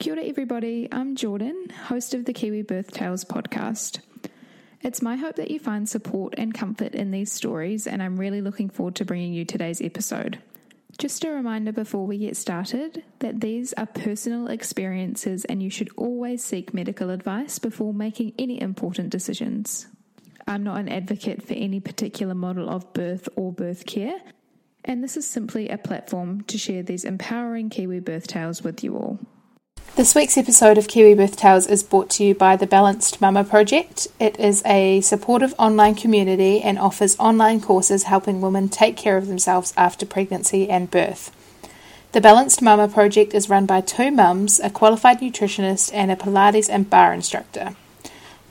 Kia ora, everybody. I'm Jordan, host of the Kiwi Birth Tales podcast. It's my hope that you find support and comfort in these stories, and I'm really looking forward to bringing you today's episode. Just a reminder before we get started that these are personal experiences, and you should always seek medical advice before making any important decisions. I'm not an advocate for any particular model of birth or birth care, and this is simply a platform to share these empowering Kiwi birth tales with you all. This week's episode of Kiwi Birth Tales is brought to you by the Balanced Mama Project. It is a supportive online community and offers online courses helping women take care of themselves after pregnancy and birth. The Balanced Mama Project is run by two mums, a qualified nutritionist, and a Pilates and barre instructor.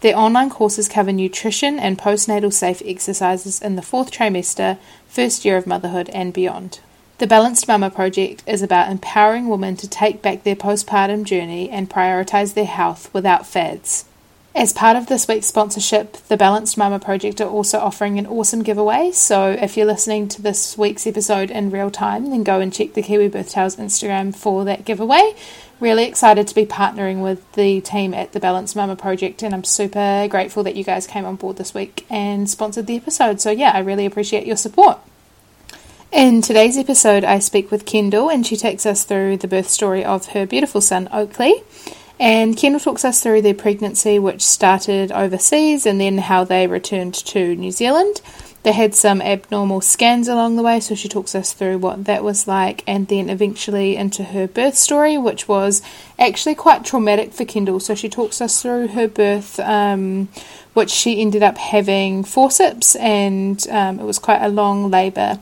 Their online courses cover nutrition and postnatal safe exercises in the fourth trimester, first year of motherhood, and beyond. The Balanced Mama project is about empowering women to take back their postpartum journey and prioritise their health without fads. As part of this week's sponsorship, the Balanced Mama project are also offering an awesome giveaway. So if you're listening to this week's episode in real time, then go and check the Kiwi Birth Tales Instagram for that giveaway. Really excited to be partnering with the team at the Balanced Mama project, and I'm super grateful that you guys came on board this week and sponsored the episode. So yeah, I really appreciate your support. In today's episode, I speak with Kendall, and she takes us through the birth story of her beautiful son, Oakley. And Kendall talks us through their pregnancy, which started overseas, and then how they returned to New Zealand. They had some abnormal scans along the way, so she talks us through what that was like, and then eventually into her birth story, which was actually quite traumatic for Kendall. So she talks us through her birth, um, which she ended up having forceps, and um, it was quite a long labour.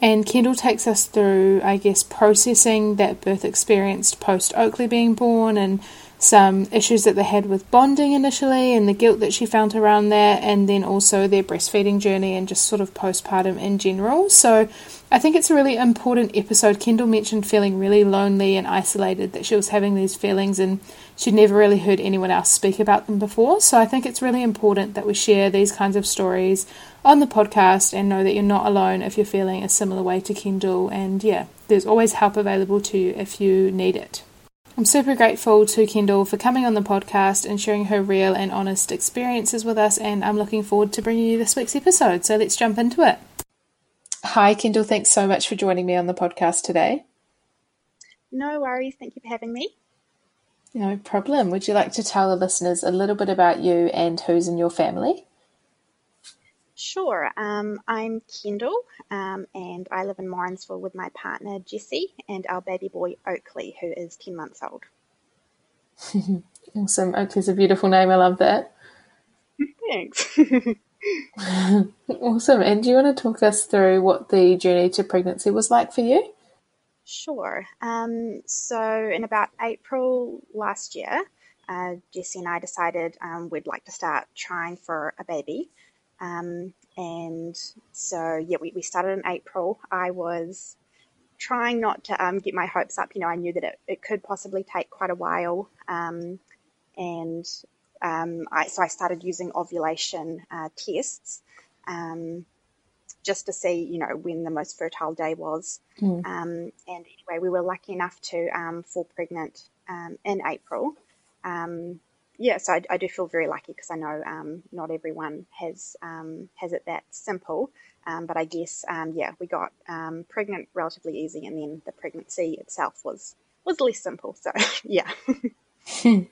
And Kendall takes us through, I guess, processing that birth experience post Oakley being born and some issues that they had with bonding initially and the guilt that she felt around that, and then also their breastfeeding journey and just sort of postpartum in general. So I think it's a really important episode. Kendall mentioned feeling really lonely and isolated, that she was having these feelings and she'd never really heard anyone else speak about them before. So I think it's really important that we share these kinds of stories on the podcast and know that you're not alone if you're feeling a similar way to Kendall. And yeah, there's always help available to you if you need it. I'm super grateful to Kendall for coming on the podcast and sharing her real and honest experiences with us, and I'm looking forward to bringing you this week's episode. So let's jump into it. Hi, Kendall. Thanks so much for joining me on the podcast today. No worries. Thank you for having me. No problem. Would you like to tell the listeners a little bit about you and who's in your family? Sure. Um, I'm Kendall, um, and I live in Morrinsville with my partner Jesse and our baby boy Oakley, who is 10 months old. awesome. Oakley's a beautiful name. I love that. Thanks. awesome. And do you want to talk us through what the journey to pregnancy was like for you? Sure. Um, so, in about April last year, uh, Jesse and I decided um, we'd like to start trying for a baby. Um, and so, yeah, we, we started in April. I was trying not to um, get my hopes up. You know, I knew that it, it could possibly take quite a while. Um, and um, I, so I started using ovulation uh, tests um, just to see, you know, when the most fertile day was. Mm. and anyway, we were lucky enough to um, fall pregnant in April. Um, yeah, so I, I, do feel very lucky because I know um, not everyone has um, has it that simple. Um, but I guess um, yeah, we got um, pregnant relatively easy, and then the pregnancy itself was was less simple. So yeah.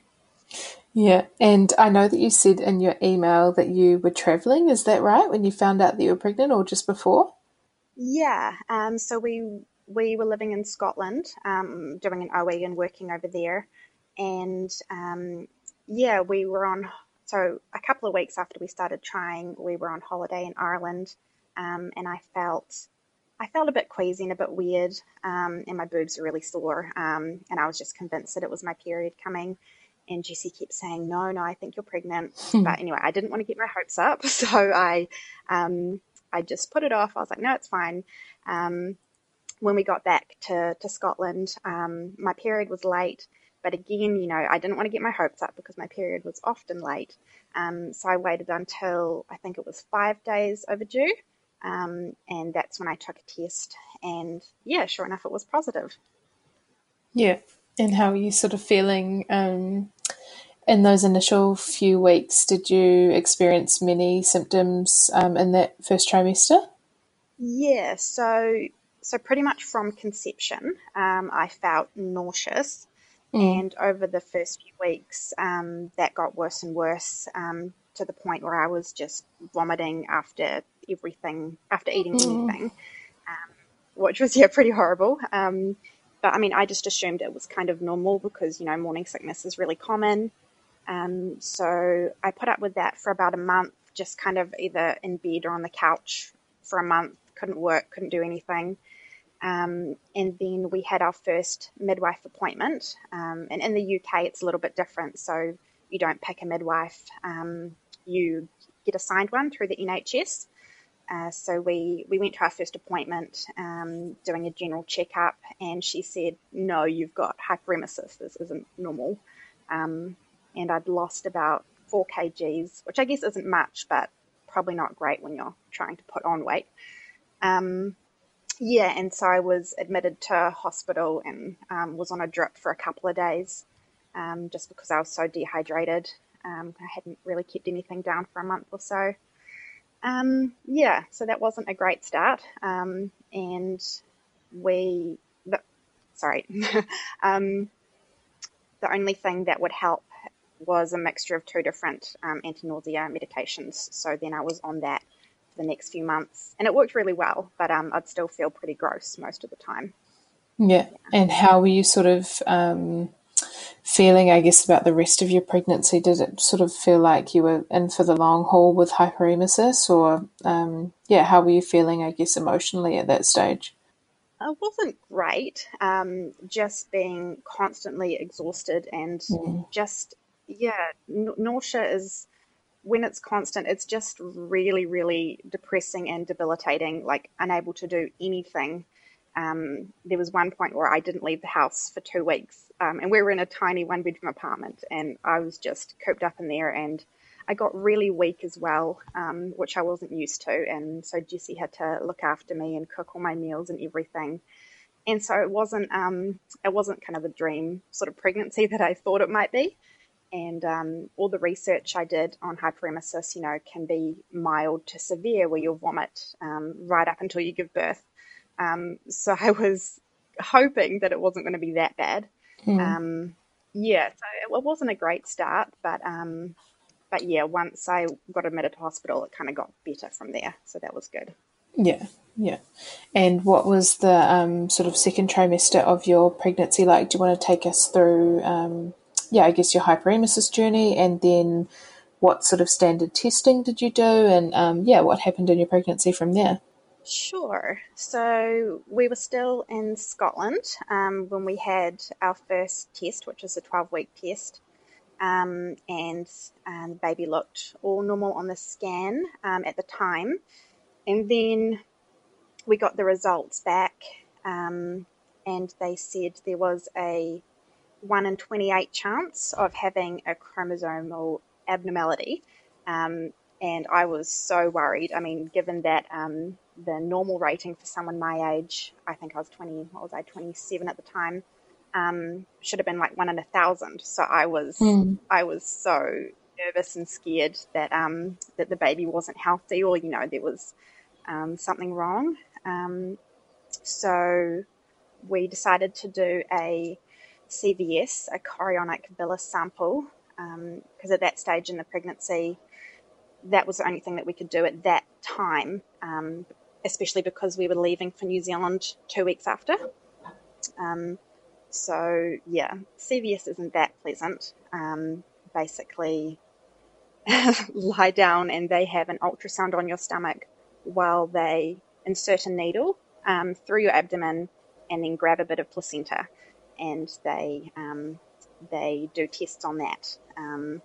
yeah, and I know that you said in your email that you were traveling. Is that right? When you found out that you were pregnant, or just before? Yeah. Um, so we we were living in Scotland, doing an OE and working over there, and yeah, we were on. So a couple of weeks after we started trying, we were on holiday in Ireland, um, and I felt I felt a bit queasy and a bit weird, um, and my boobs were really sore. Um, and I was just convinced that it was my period coming. And Jesse kept saying, "No, no, I think you're pregnant." but anyway, I didn't want to get my hopes up, so I, um, I just put it off. I was like, "No, it's fine." Um, when we got back to to Scotland, um, my period was late. But again, you know, I didn't want to get my hopes up because my period was often late. Um, so I waited until I think it was five days overdue. Um, and that's when I took a test. And yeah, sure enough, it was positive. Yeah. And how are you sort of feeling um, in those initial few weeks? Did you experience many symptoms um, in that first trimester? Yeah. So, so pretty much from conception, um, I felt nauseous. Mm. And over the first few weeks, um, that got worse and worse um, to the point where I was just vomiting after everything, after eating mm. anything, um, which was, yeah, pretty horrible. Um, but I mean, I just assumed it was kind of normal because, you know, morning sickness is really common. Um, so I put up with that for about a month, just kind of either in bed or on the couch for a month, couldn't work, couldn't do anything. Um, and then we had our first midwife appointment. Um, and in the UK, it's a little bit different. So you don't pick a midwife, um, you get assigned one through the NHS. Uh, so we, we went to our first appointment um, doing a general checkup, and she said, No, you've got hyperemesis. This isn't normal. Um, and I'd lost about four kgs, which I guess isn't much, but probably not great when you're trying to put on weight. Um, yeah, and so I was admitted to hospital and um, was on a drip for a couple of days um, just because I was so dehydrated. Um, I hadn't really kept anything down for a month or so. Um, yeah, so that wasn't a great start. Um, and we, the, sorry, um, the only thing that would help was a mixture of two different anti-nausea medications. So then I was on that the next few months, and it worked really well. But um, I'd still feel pretty gross most of the time. Yeah. yeah. And how were you sort of um, feeling? I guess about the rest of your pregnancy. Did it sort of feel like you were in for the long haul with hyperemesis, or um, yeah, how were you feeling? I guess emotionally at that stage. It wasn't great. Um, just being constantly exhausted and mm. just yeah, nausea is when it's constant, it's just really, really depressing and debilitating, like unable to do anything. Um, there was one point where I didn't leave the house for two weeks, um, and we were in a tiny one bedroom apartment, and I was just cooped up in there, and I got really weak as well, um, which I wasn't used to, and so Jesse had to look after me and cook all my meals and everything, and so it wasn't um, it wasn't kind of the dream sort of pregnancy that I thought it might be and um, all the research I did on hyperemesis, you know, can be mild to severe, where you'll vomit um, right up until you give birth. Um, so I was hoping that it wasn't going to be that bad. Mm. yeah, so it, wasn't a great start, but um, but yeah, once I got admitted to hospital, it kind of got better from there. So that was good. Yeah, yeah. And what was the um, sort of second trimester of your pregnancy like? Do you want to take us through um, yeah, I guess your hyperemesis journey, and then what sort of standard testing did you do, and um, yeah, what happened in your pregnancy from there? Sure. So we were still in Scotland um, when we had our first test, which was a 12 week test. Um, and the baby looked all normal on the scan um, at the time. And then we got the results back, um, and they said there was a 1 in 28 chance of having a chromosomal abnormality. Um, and I was so worried. I mean, given that um, the normal rating for someone my age, I think I was 20, what was I, 27 at the time, um, should have been like one in a thousand. So I was, mm. I was so nervous and scared that um, that the baby wasn't healthy, or you know, there was um, something wrong. Um, so we decided to do a CVS, a chorionic villus sample, because um, at that stage in the pregnancy, that was the only thing that we could do at that time, um, especially because we were leaving for New Zealand two weeks after. Um, so, yeah, CVS isn't that pleasant. Um, basically, lie down and they have an ultrasound on your stomach while they insert a needle um, through your abdomen and then grab a bit of placenta, and they um, they do tests on that. Um,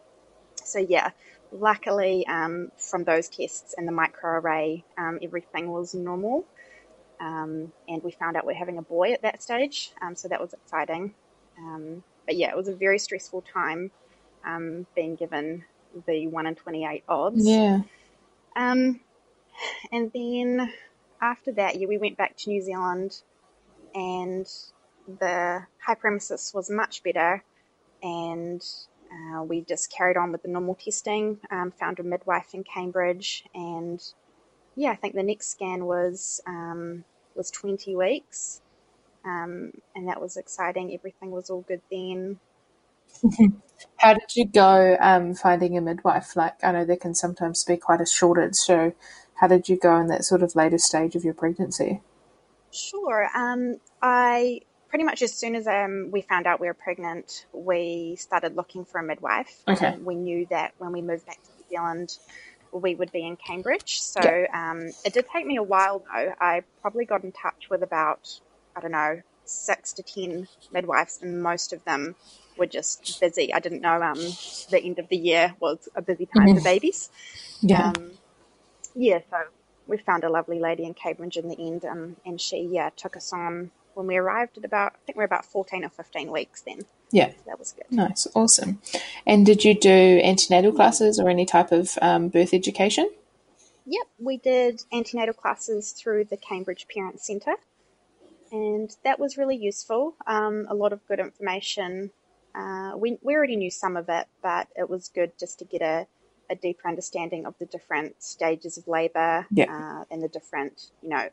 so yeah, luckily um, from those tests and the microarray, um, everything was normal, um, and we found out we're having a boy at that stage. Um, so that was exciting. Um, but yeah, it was a very stressful time being given the one in twenty-eight odds. Yeah. and then after that, yeah, we went back to New Zealand, and the hyperemesis was much better, and uh, we just carried on with the normal testing. Um, found a midwife in Cambridge, and yeah, I think the next scan was um, was 20 weeks, um, and that was exciting. Everything was all good then. How did you go um, finding a midwife? Like, I know there can sometimes be quite a shortage. So, how did you go in that sort of later stage of your pregnancy? Sure. Um, I pretty much as soon as um, we found out we were pregnant, we started looking for a midwife. Okay. Um, we knew that when we moved back to New Zealand, we would be in Cambridge. So yep. um, it did take me a while though. I probably got in touch with about, I don't know, six to 10 midwives, and most of them were just busy. I didn't know um, the end of the year was a busy time mm-hmm. for babies. Yeah. Um, yeah, so we found a lovely lady in Cambridge in the end, um, and she yeah took us on when we arrived at about, I think we are about 14 or 15 weeks then. Yeah. So that was good. Nice. Awesome. And did you do antenatal classes or any type of um, birth education? Yep, we did antenatal classes through the Cambridge Parent Centre, and that was really useful. Um, a lot of good information. Uh, we, we already knew some of it, but it was good just to get a, a deeper understanding of the different stages of labour yeah. uh, and the different, you know,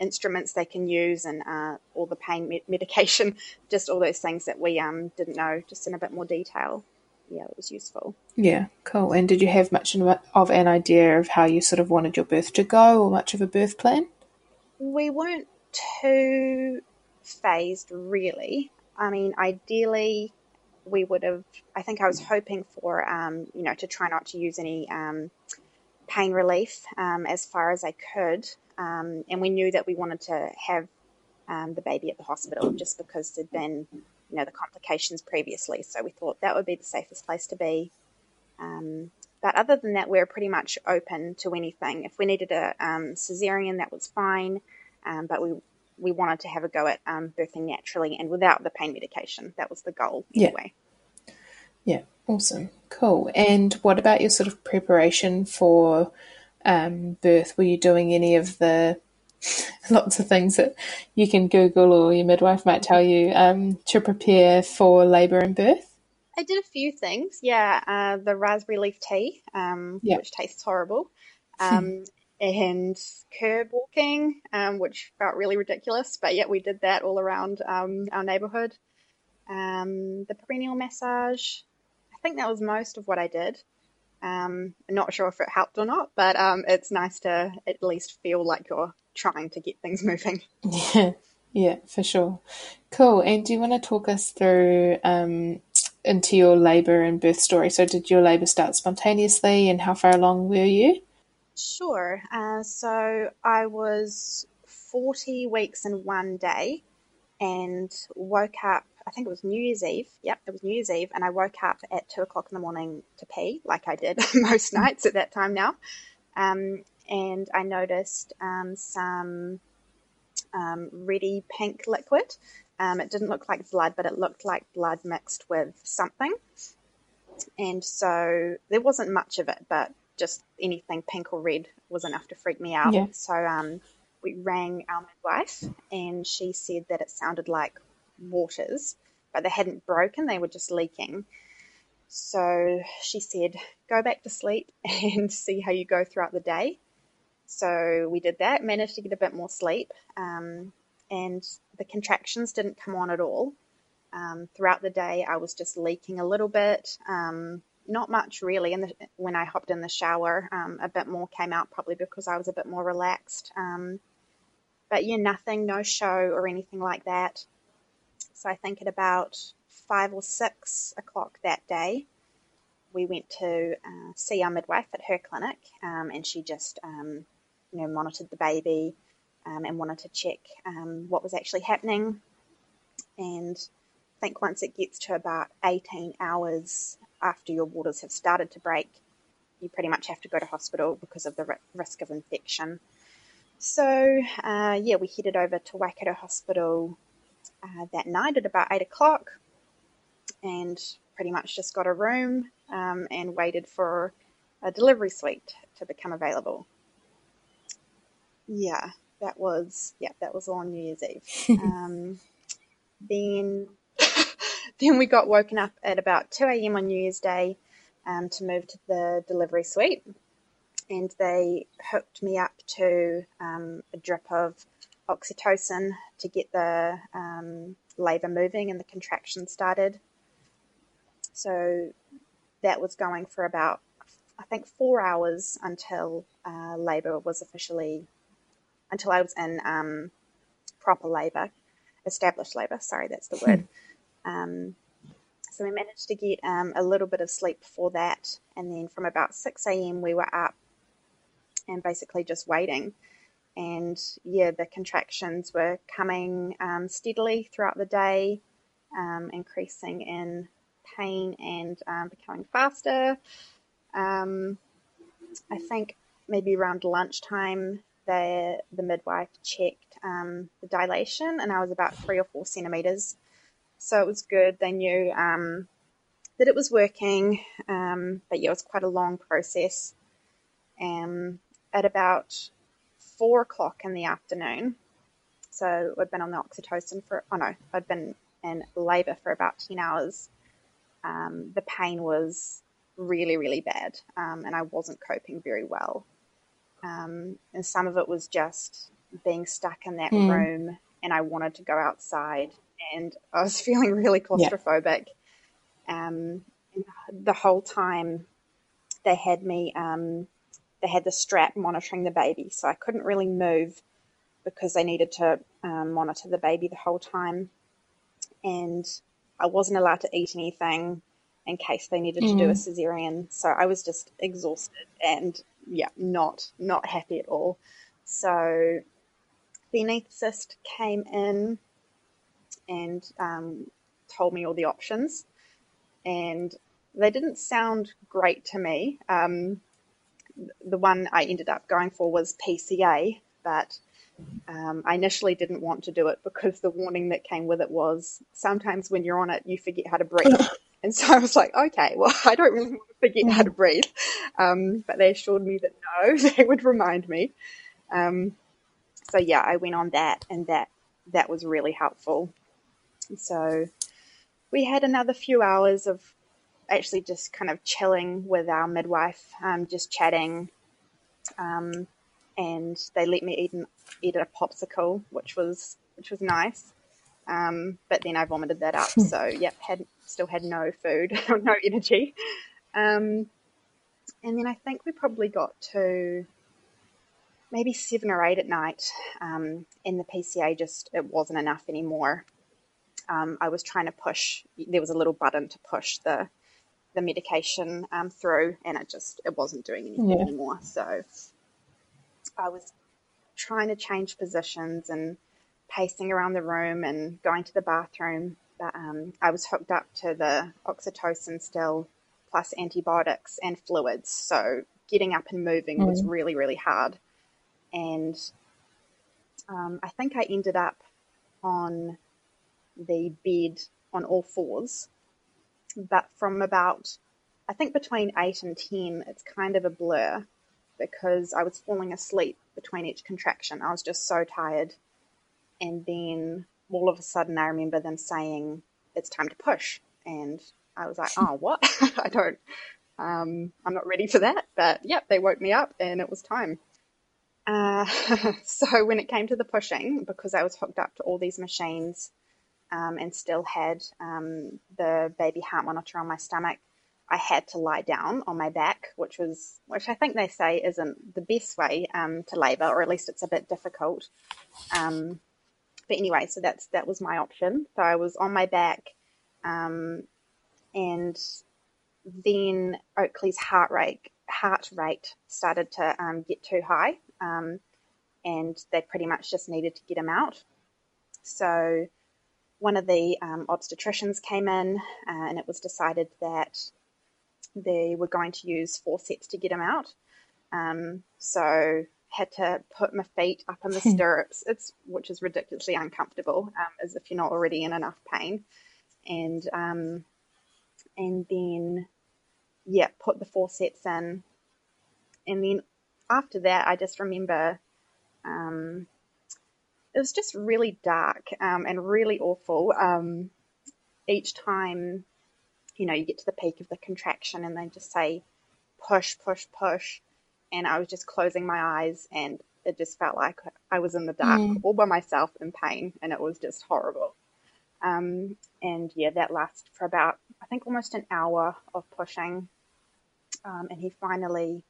instruments they can use and uh, all the pain med- medication, just all those things that we um, didn't know, just in a bit more detail. Yeah, it was useful. Yeah, cool. And did you have much of an idea of how you sort of wanted your birth to go or much of a birth plan? We weren't too phased, really. I mean, ideally, we would have, I think I was hoping for, um, you know, to try not to use any um, pain relief um, as far as I could. Um, and we knew that we wanted to have um, the baby at the hospital just because there'd been, you know, the complications previously. So we thought that would be the safest place to be. Um, but other than that, we are pretty much open to anything. If we needed a um, cesarean, that was fine. Um, but we we wanted to have a go at um, birthing naturally and without the pain medication. That was the goal anyway. Yeah. Yeah, awesome, cool. And what about your sort of preparation for um, birth, were you doing any of the lots of things that you can Google or your midwife might tell you um, to prepare for labour and birth? I did a few things. Yeah, uh, the raspberry leaf tea, um, yep. which tastes horrible, um, and curb walking, um, which felt really ridiculous, but yet we did that all around um, our neighbourhood. Um, the perineal massage, think that was most of what I did. Um, not sure if it helped or not, but um, it's nice to at least feel like you're trying to get things moving. Yeah, yeah, for sure. Cool. And do you want to talk us through um, into your labour and birth story? So, did your labour start spontaneously, and how far along were you? Sure. Uh, so, I was 40 weeks and one day and woke up I think it was New Year's Eve. Yep, it was New Year's Eve, and I woke up at two o'clock in the morning to pee, like I did most nights at that time now. Um, and I noticed um, some um, reddy pink liquid. Um, it didn't look like blood, but it looked like blood mixed with something. And so there wasn't much of it, but just anything pink or red was enough to freak me out. Yeah. So um, we rang our midwife, and she said that it sounded like waters, but they hadn't broken, they were just leaking. So she said, go back to sleep and see how you go throughout the day. So we did that, managed to get a bit more sleep, um, and the contractions didn't come on at all. Um, throughout the day, I was just leaking a little bit, um, not much really. And when I hopped in the shower, um, a bit more came out, probably because I was a bit more relaxed. Um, but yeah, nothing, no show or anything like that. So I think at about five or six o'clock that day, we went to uh, see our midwife at her clinic, um, and she just, um, you know, monitored the baby, um, and wanted to check um, what was actually happening. And I think once it gets to about 18 hours after your waters have started to break, you pretty much have to go to hospital because of the risk of infection. So, uh, yeah, we headed over to Waikato Hospital uh, that night at about 8 o'clock and pretty much just got a room um, and waited for a delivery suite to become available. Yeah, that was yeah that was all on New Year's Eve. um, then then we got woken up at about two a.m. on New Year's Day um, to move to the delivery suite, and they hooked me up to um, a drip of oxytocin to get the um, labour moving and the contraction started. So that was going for about I think four hours until uh, labour was officially until I was in um, proper labour, established labour. Sorry, that's the word. Um, so we managed to get um, a little bit of sleep before that, and then from about six a.m. we were up and basically just waiting. And yeah, the contractions were coming um, steadily throughout the day, um, increasing in pain and um, becoming faster. Um, I think maybe around lunchtime, the the midwife checked um, the dilation, and I was about three or four centimeters. So it was good. They knew um, that it was working, but yeah, it was quite a long process. Um, at about four o'clock in the afternoon, so I'd been on the oxytocin for oh no, I'd been in labour for about ten hours. Um, the pain was really, really bad, um, and I wasn't coping very well. Um, and some of it was just being stuck in that mm. room and I wanted to go outside and I was feeling really claustrophobic. Yeah. Um, the whole time they had me, um, they had the strap monitoring the baby, so I couldn't really move because they needed to um, monitor the baby the whole time. And I wasn't allowed to eat anything in case they needed mm. to do a mm. cesarean. So I was just exhausted and yeah, not not happy at all. So the anaesthetist came in and um, told me all the options, and they didn't sound great to me. Um, the one I ended up going for was PCA, but um, I initially didn't want to do it because the warning that came with it was sometimes when you're on it, you forget how to breathe. And so I was like, okay, well, I don't really want to forget how to mm. breathe. Um, but they assured me that no, they would remind me. Um, so yeah, I went on that and that, that was really helpful. So we had another few hours of actually just kind of chilling with our midwife, um, just chatting. Um, and they let me eat, an, eat a popsicle, which was, which was nice. Um, but then I vomited that up. So, yep, had still had no food, no energy. Um, and then I think we probably got to maybe seven or eight at night. Um, and the PCA just, it wasn't enough anymore. Um, I was trying to push, there was a little button to push the, the medication um, through and it just, it wasn't doing anything yeah. anymore. So I was trying to change positions and pacing around the room and going to the bathroom. But um, I was hooked up to the oxytocin still, plus antibiotics and fluids. So getting up and moving mm. was really, really hard. And um, I think I ended up on the bed on all fours. But from about, I think between eight and 10, it's kind of a blur because I was falling asleep between each contraction. I was just so tired and then all of a sudden, I remember them saying, it's time to push. And I was like, oh, what? I don't, um, I'm not ready for that. But yep, they woke me up and it was time. Uh, so when it came to the pushing, because I was hooked up to all these machines um, and still had um, the baby heart monitor on my stomach, I had to lie down on my back, which was, which I think they say isn't the best way um, to labour, or at least it's a bit difficult. Um, but anyway, so that's that was my option. So I was on my back, um, and then Oakley's heart rate heart rate started to um, get too high, um, and they pretty much just needed to get him out. So one of the um, obstetricians came in, uh, and it was decided that they were going to use forceps to get him out. Um, so had to put my feet up in the stirrups, it's which is ridiculously uncomfortable, um, as if you're not already in enough pain, and um, and then yeah, put the forceps in, and then after that, I just remember um, it was just really dark um, and really awful. Um, each time, you know, you get to the peak of the contraction, and they just say push, push, push and I was just closing my eyes and it just felt like I was in the dark mm. all by myself in pain and it was just horrible. Um, and yeah, that lasted for about, I think almost an hour of pushing. Um, and he finally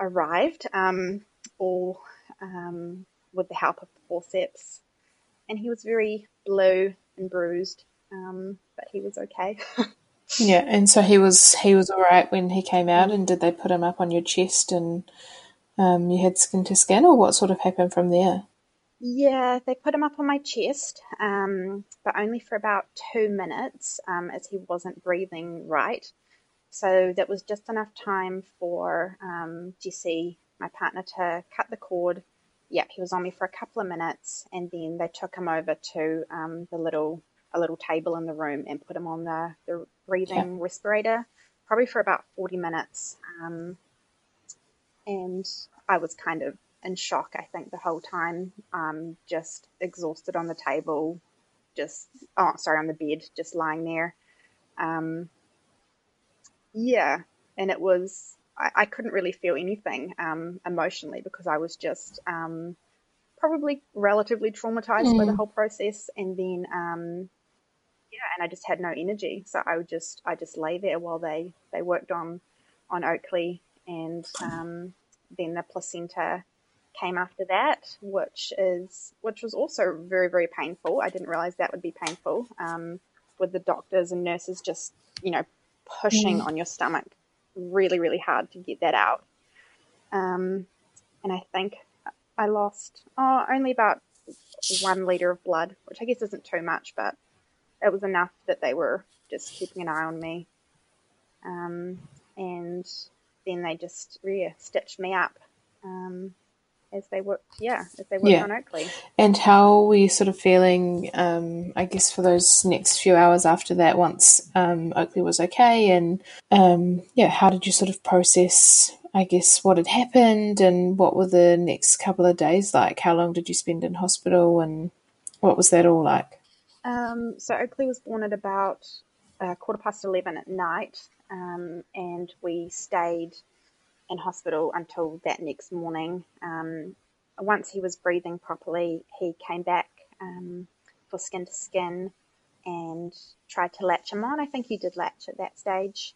arrived, um, all um, with the help of the forceps. And he was very blue and bruised, um, but he was okay. Yeah, and so he was he was all right when he came out, and did they put him up on your chest and um, you had skin to skin, or what sort of happened from there? Yeah, they put him up on my chest, um, but only for about two minutes, um, as he wasn't breathing right. So that was just enough time for um, Jesse, my partner, to cut the cord. Yeah, he was on me for a couple of minutes, and then they took him over to um, the little a little table in the room and put him on the, the breathing yeah. respirator, probably for about 40 minutes. Um, and I was kind of in shock, I think, the whole time, um, just exhausted on the table, just, oh, sorry, on the bed, just lying there. Um, yeah, and it was, I, I, couldn't really feel anything um, emotionally because I was just um, probably relatively traumatized mm. by the mm. whole process. And then, um, yeah, and I just had no energy. So I would just I just lay there while they they worked on on Oakley, and um, then the placenta came after that, which is which was also very very painful. I didn't realize that would be painful. Um, with the doctors and nurses just you know pushing mm. on your stomach really really hard to get that out. Um, and I think I lost oh, only about one liter of blood, which I guess isn't too much, but it was enough that they were just keeping an eye on me. Um, and then they just yeah, stitched me up um, as they worked, yeah, as they worked yeah. on Oakley. And how were you sort of feeling, um, I guess, for those next few hours after that once um, Oakley was okay? And um, yeah, how did you sort of process, I guess, what had happened and what were the next couple of days like? How long did you spend in hospital and what was that all like? Um, so Oakley was born at about uh, quarter past 11 at night, um, and we stayed in hospital until that next morning. Um, once he was breathing properly, he came back um, for skin to skin and tried to latch him on. I think he did latch at that stage.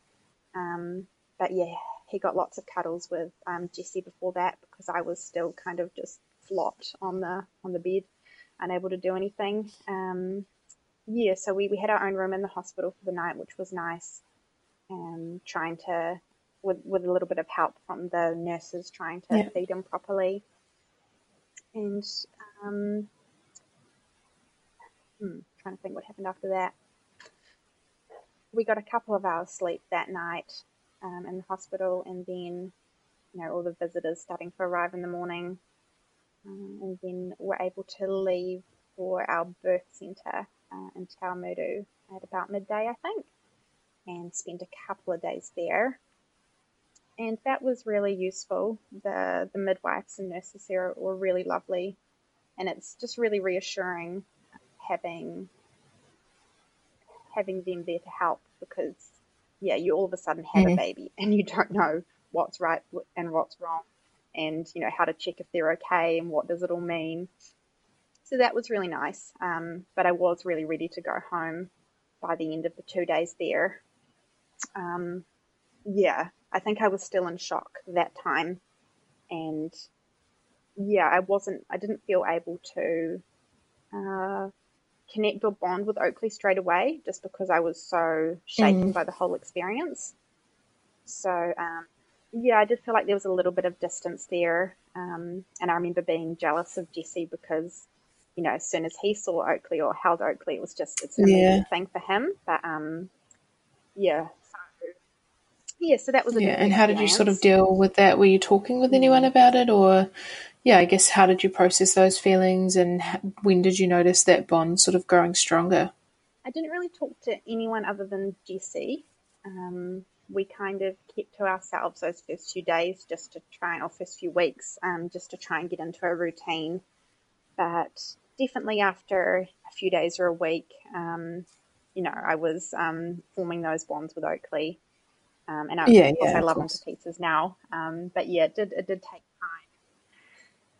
Um, but yeah, he got lots of cuddles with um, Jesse before that because I was still kind of just flopped on the on the bed, unable to do anything. Um, yeah, so we, we had our own room in the hospital for the night, which was nice. Um, trying to, with, with a little bit of help from the nurses, trying to yeah. feed him properly. And, um, hmm, trying to think what happened after that. We got a couple of hours sleep that night um, in the hospital, and then, you know, all the visitors starting to arrive in the morning. Um, and then we're able to leave for our birth centre uh, in Taumuru at about midday, I think, and spend a couple of days there. And that was really useful. The, the midwives and nurses there were really lovely, and it's just really reassuring having having them there to help because yeah, you all of a sudden have mm-hmm. a baby and you don't know what's right and what's wrong, and you know how to check if they're okay and what does it all mean. So that was really nice. Um, but I was really ready to go home by the end of the two days there. Um, yeah, I think I was still in shock that time. And yeah, I wasn't, I didn't feel able to uh, connect or bond with Oakley straight away just because I was so shaken mm. by the whole experience. So, um, yeah, I did feel like there was a little bit of distance there. Um, and I remember being jealous of Jesse because, you know, as soon as he saw Oakley or held Oakley, it was just it's an Yeah. immediate thing for him. But um, yeah, yeah. So that was a Yeah, and how did you sort of deal with that? Were you talking with anyone about it, or yeah, I guess how did you process those feelings, and when did you notice that bond sort of growing stronger? I didn't really talk to anyone other than Jesse. Um, we kind of kept to ourselves those first few days just to try, or first few weeks, um, just to try and get into a routine. But definitely after a few days or a week, um, you know, I was um, forming those bonds with Oakley. Um, and I, Yeah, of course, yeah, I love him course. to pieces now. Um, but yeah, it did, it did take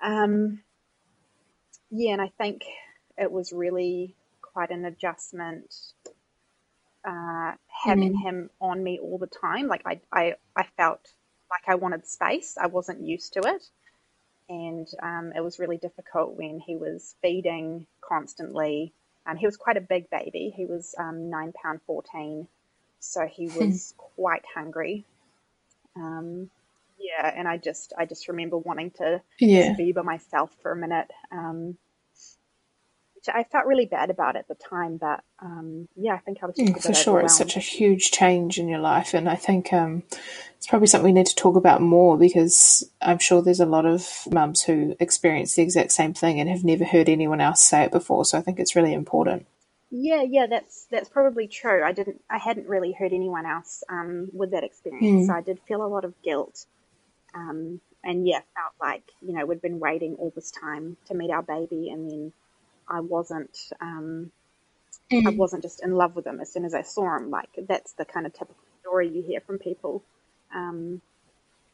time. Um, yeah, and I think it was really quite an adjustment uh, having Mm. him on me all the time. Like I, I, I felt like I wanted space. I wasn't used to it, and um, it was really difficult when he was feeding constantly. Um, he was quite a big baby. He was um, nine pound fourteen, so he was quite hungry. Um, yeah, and I just, I just remember wanting to Yeah, just be by myself for a minute. Um, which I felt really bad about at the time, but um, yeah, I think I was just Mm, for sure. It's such a huge change in your life, and I think um, it's probably something we need to talk about more because I'm sure there's a lot of mums who experience the exact same thing and have never heard anyone else say it before. So I think it's really important. Yeah, yeah, that's that's probably true. I didn't, I hadn't really heard anyone else um, with that experience, so I did feel a lot of guilt, um, and yeah, felt like you know we'd been waiting all this time to meet our baby, and then I wasn't, um, I wasn't just in love with him as soon as I saw him. Like that's the kind of typical story you hear from people. Um,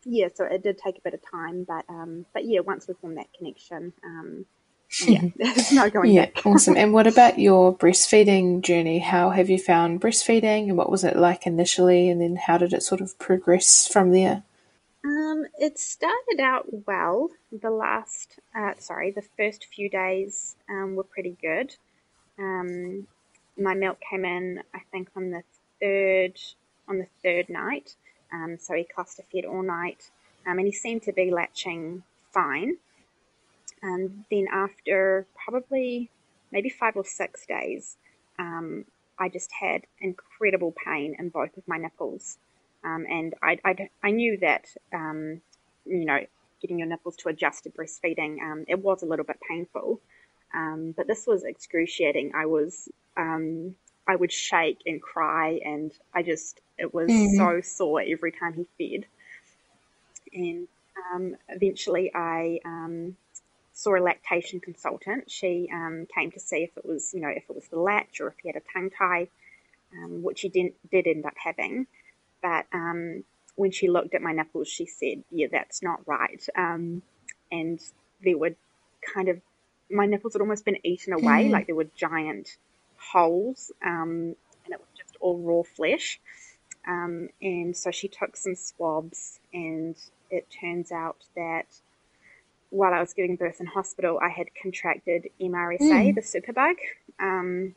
yeah, so it did take a bit of time, but um, but yeah, once we formed that connection, um, yeah, there's not going Yeah, awesome. And what about your breastfeeding journey? How have you found breastfeeding and what was it like initially? And then how did it sort of progress from there? Um, it started out well. The last, uh, sorry, the first few days um, were pretty good. Um, my milk came in, I think, on the third on the third night. Um, so he cluster fed all night, um, and he seemed to be latching fine. And then after probably maybe five or six days, um, I just had incredible pain in both of my nipples. Um, and I, I, I knew that, um, you know, getting your nipples to adjust to breastfeeding, um, it was a little bit painful. Um, but this was excruciating. I was, um, I would shake and cry, and I just, it was so sore every time he fed. And um, eventually I um, saw a lactation consultant. She um, came to see if it was, you know, if it was the latch or if he had a tongue tie, um, which he didn't, did end up having. But um, when she looked at my nipples, she said, "Yeah, that's not right." Um, and there were kind of my nipples had almost been eaten away, like there were giant holes, um, and it was just all raw flesh. Um, and so she took some swabs, and it turns out that while I was giving birth in hospital, I had contracted MRSA, the superbug. Um,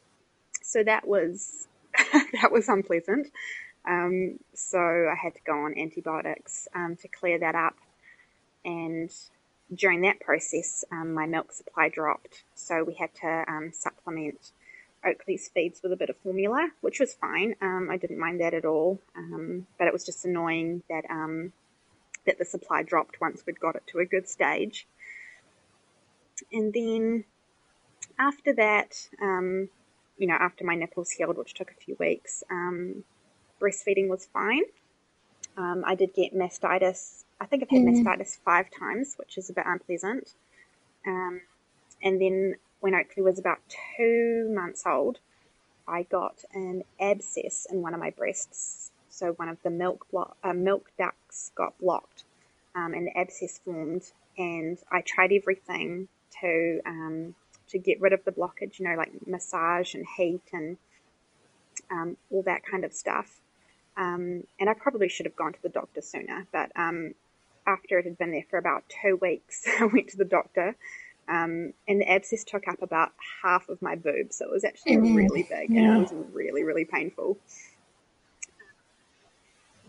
so that was that was unpleasant. Um, so I had to go on antibiotics um, to clear that up, and during that process, um, my milk supply dropped. So we had to um, supplement Oakley's feeds with a bit of formula, which was fine. Um, I didn't mind that at all, um, but it was just annoying that um, that the supply dropped once we'd got it to a good stage. And then after that, um, you know, after my nipples healed, which took a few weeks, um, breastfeeding was fine. Um, I did get mastitis. I think I've had mastitis five times, which is a bit unpleasant. Um, and then when Oakley was about two months old, I got an abscess in one of my breasts. So one of the milk blo- uh, milk ducts got blocked, um, and the abscess formed. And I tried everything to um, to get rid of the blockage, you know, like massage and heat and um, all that kind of stuff. Um, and I probably should have gone to the doctor sooner, but um, after it had been there for about two weeks, I went to the doctor, um, and the abscess took up about half of my boob, so it was actually really big, and it was really, really painful.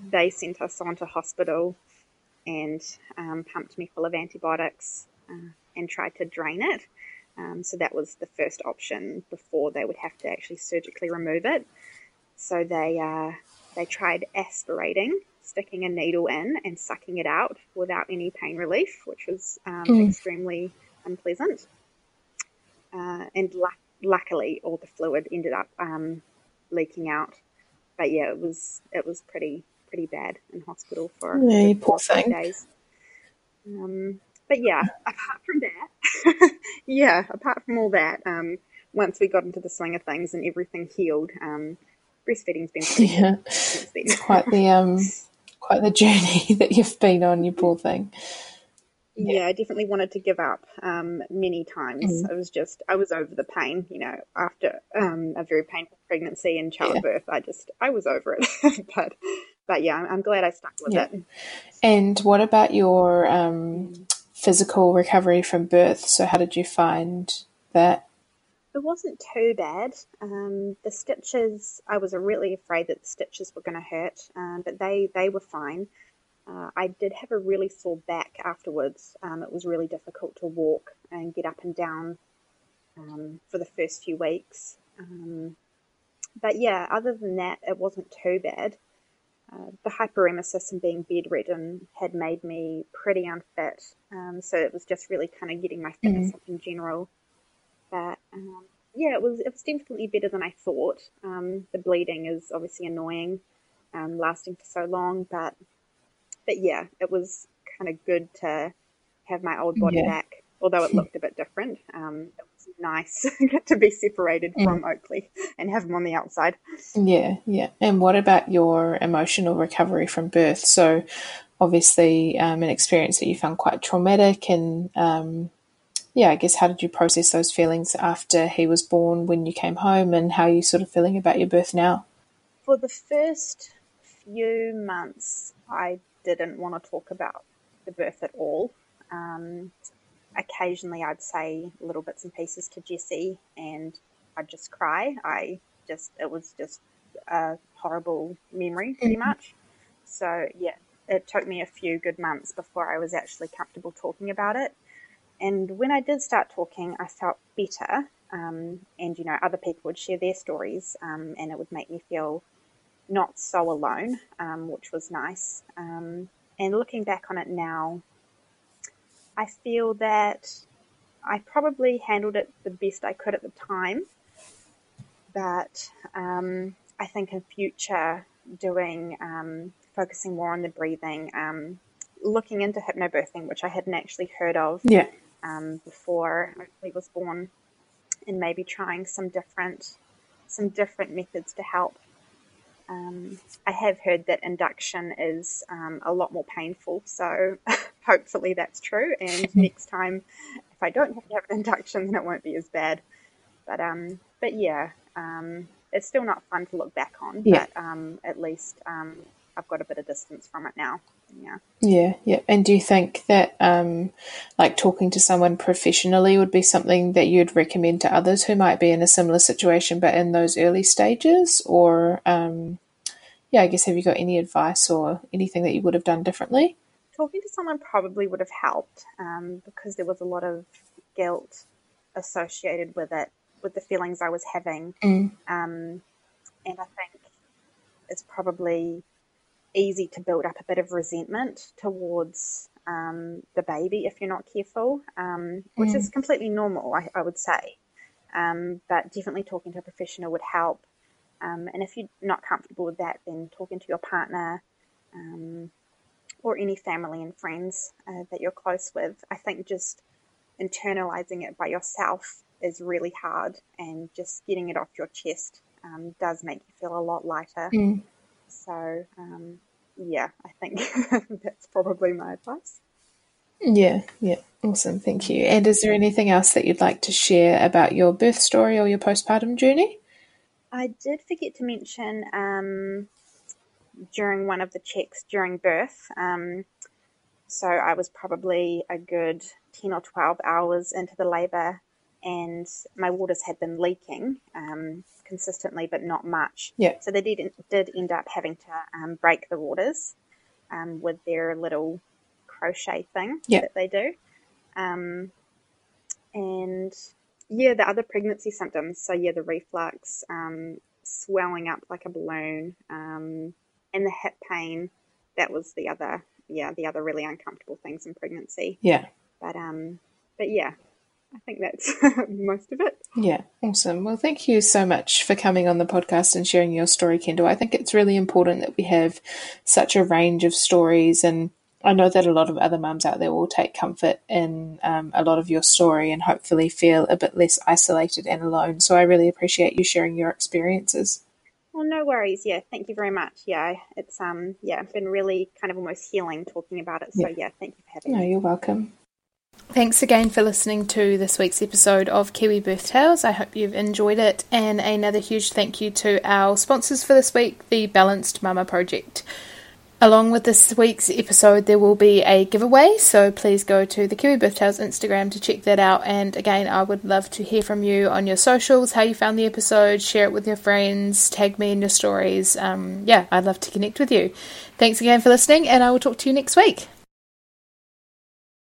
They sent us on to hospital, and um, pumped me full of antibiotics uh, and tried to drain it. Um, so that was the first option before they would have to actually surgically remove it. So they uh, they tried aspirating, sticking a needle in and sucking it out without any pain relief, which was um, mm. extremely unpleasant. Uh, and luckily, all the fluid ended up um, leaking out. But yeah, it was it was pretty pretty bad in hospital for yeah, poor thing. days. Um, but yeah, apart from that, yeah, apart from all that, um, once we got into the swing of things and everything healed, um, breastfeeding's been pretty yeah, it's quite the um, quite the journey that you've been on, you poor thing. Yeah, I definitely wanted to give up um, many times. Mm. I was just, I was over the pain, you know, after um, a very painful pregnancy and childbirth. Yeah. I just, I was over it. but, but yeah, I'm, I'm, glad I stuck with yeah. it. And what about your um, physical recovery from birth? So, how did you find that? It wasn't too bad. Um, the stitches, I was really afraid that the stitches were going to hurt, um, but they, they were fine. Uh, I did have a really sore back afterwards. Um, it was really difficult to walk and get up and down um, for the first few weeks. Um, but yeah, other than that, it wasn't too bad. Uh, the hyperemesis and being bedridden had made me pretty unfit, um, so it was just really kind of getting my fitness mm-hmm. up in general. But um, yeah, it was it was definitely better than I thought. Um, the bleeding is obviously annoying, lasting for so long, but but yeah, it was kind of good to have my old body yeah. back, although it looked a bit different. Um, it was nice to be separated mm. from Oakley and have him on the outside. Yeah, yeah. And what about your emotional recovery from birth? So, obviously, um, an experience that you found quite traumatic, and um, yeah, I guess how did you process those feelings after he was born when you came home, and how are you sort of feeling about your birth now? For the first few months, I didn't want to talk about the birth at all. Um, occasionally, I'd say little bits and pieces to Jesse, and I'd just cry. I just it was just a horrible memory, pretty mm-hmm. much. So yeah, it took me a few good months before I was actually comfortable talking about it. And when I did start talking, I felt better. Um, and you know, other people would share their stories, um, and it would make me feel not so alone, um, which was nice. Um, and looking back on it now, I feel that I probably handled it the best I could at the time. But um, I think in future, doing um, focusing more on the breathing, um, looking into hypnobirthing, which I hadn't actually heard of yeah. Um, before he was born, and maybe trying some different some different methods to help um, I have heard that induction is um, a lot more painful, so hopefully that's true. And next time, if I don't have to have an induction, then it won't be as bad. But um, but yeah, um, it's still not fun to look back on. Yeah. But um, at least um, I've got a bit of distance from it now. Yeah. Yeah, yeah. And do you think that um, like talking to someone professionally would be something that you'd recommend to others who might be in a similar situation but in those early stages? Or um, yeah, I guess have you got any advice or anything that you would have done differently? Talking to someone probably would have helped um, because there was a lot of guilt associated with it, with the feelings I was having. Mm. Um, and I think it's probably easy to build up a bit of resentment towards um, the baby if you're not careful, um, which mm. is completely normal, I, I would say. Um, but definitely talking to a professional would help. Um, and if you're not comfortable with that, then talking to your partner um, or any family and friends uh, that you're close with, I think just internalizing it by yourself is really hard, and just getting it off your chest um, does make you feel a lot lighter. Mm. So, um, yeah, I think that's probably my advice. Yeah, yeah, awesome. Thank you. And is there anything else that you'd like to share about your birth story or your postpartum journey? I did forget to mention um, during one of the checks during birth. Um, so I was probably a good 10 or 12 hours into the labour and my waters had been leaking. Um, consistently, but not much. Yeah. So they did did end up having to um, break the waters um, with their little crochet thing Yeah. that they do. Um, and yeah, the other pregnancy symptoms. So yeah, the reflux, um, swelling up like a balloon, um, and the hip pain. That was the other, yeah, the other really uncomfortable things in pregnancy. Yeah. But um, but yeah, I think that's most of it. Yeah, awesome. Well, thank you so much for coming on the podcast and sharing your story, Kendall. I think it's really important that we have such a range of stories, and I know that a lot of other mums out there will take comfort in um, a lot of your story and hopefully feel a bit less isolated and alone. So I really appreciate you sharing your experiences. Well, no worries. Yeah, thank you very much. Yeah, it's um, yeah, been really kind of almost healing talking about it. So Yeah. yeah, thank you for having No, me. No, you're welcome. Thanks again for listening to this week's episode of Kiwi Birth Tales. I hope you've enjoyed it. And another huge thank you to our sponsors for this week, the Balanced Mama Project. Along with this week's episode, there will be a giveaway, so please go to the Kiwi Birth Tales Instagram to check that out. And again, I would love to hear from you on your socials, how you found the episode, share it with your friends, tag me in your stories. Um, yeah, I'd love to connect with you. Thanks again for listening, and I will talk to you next week.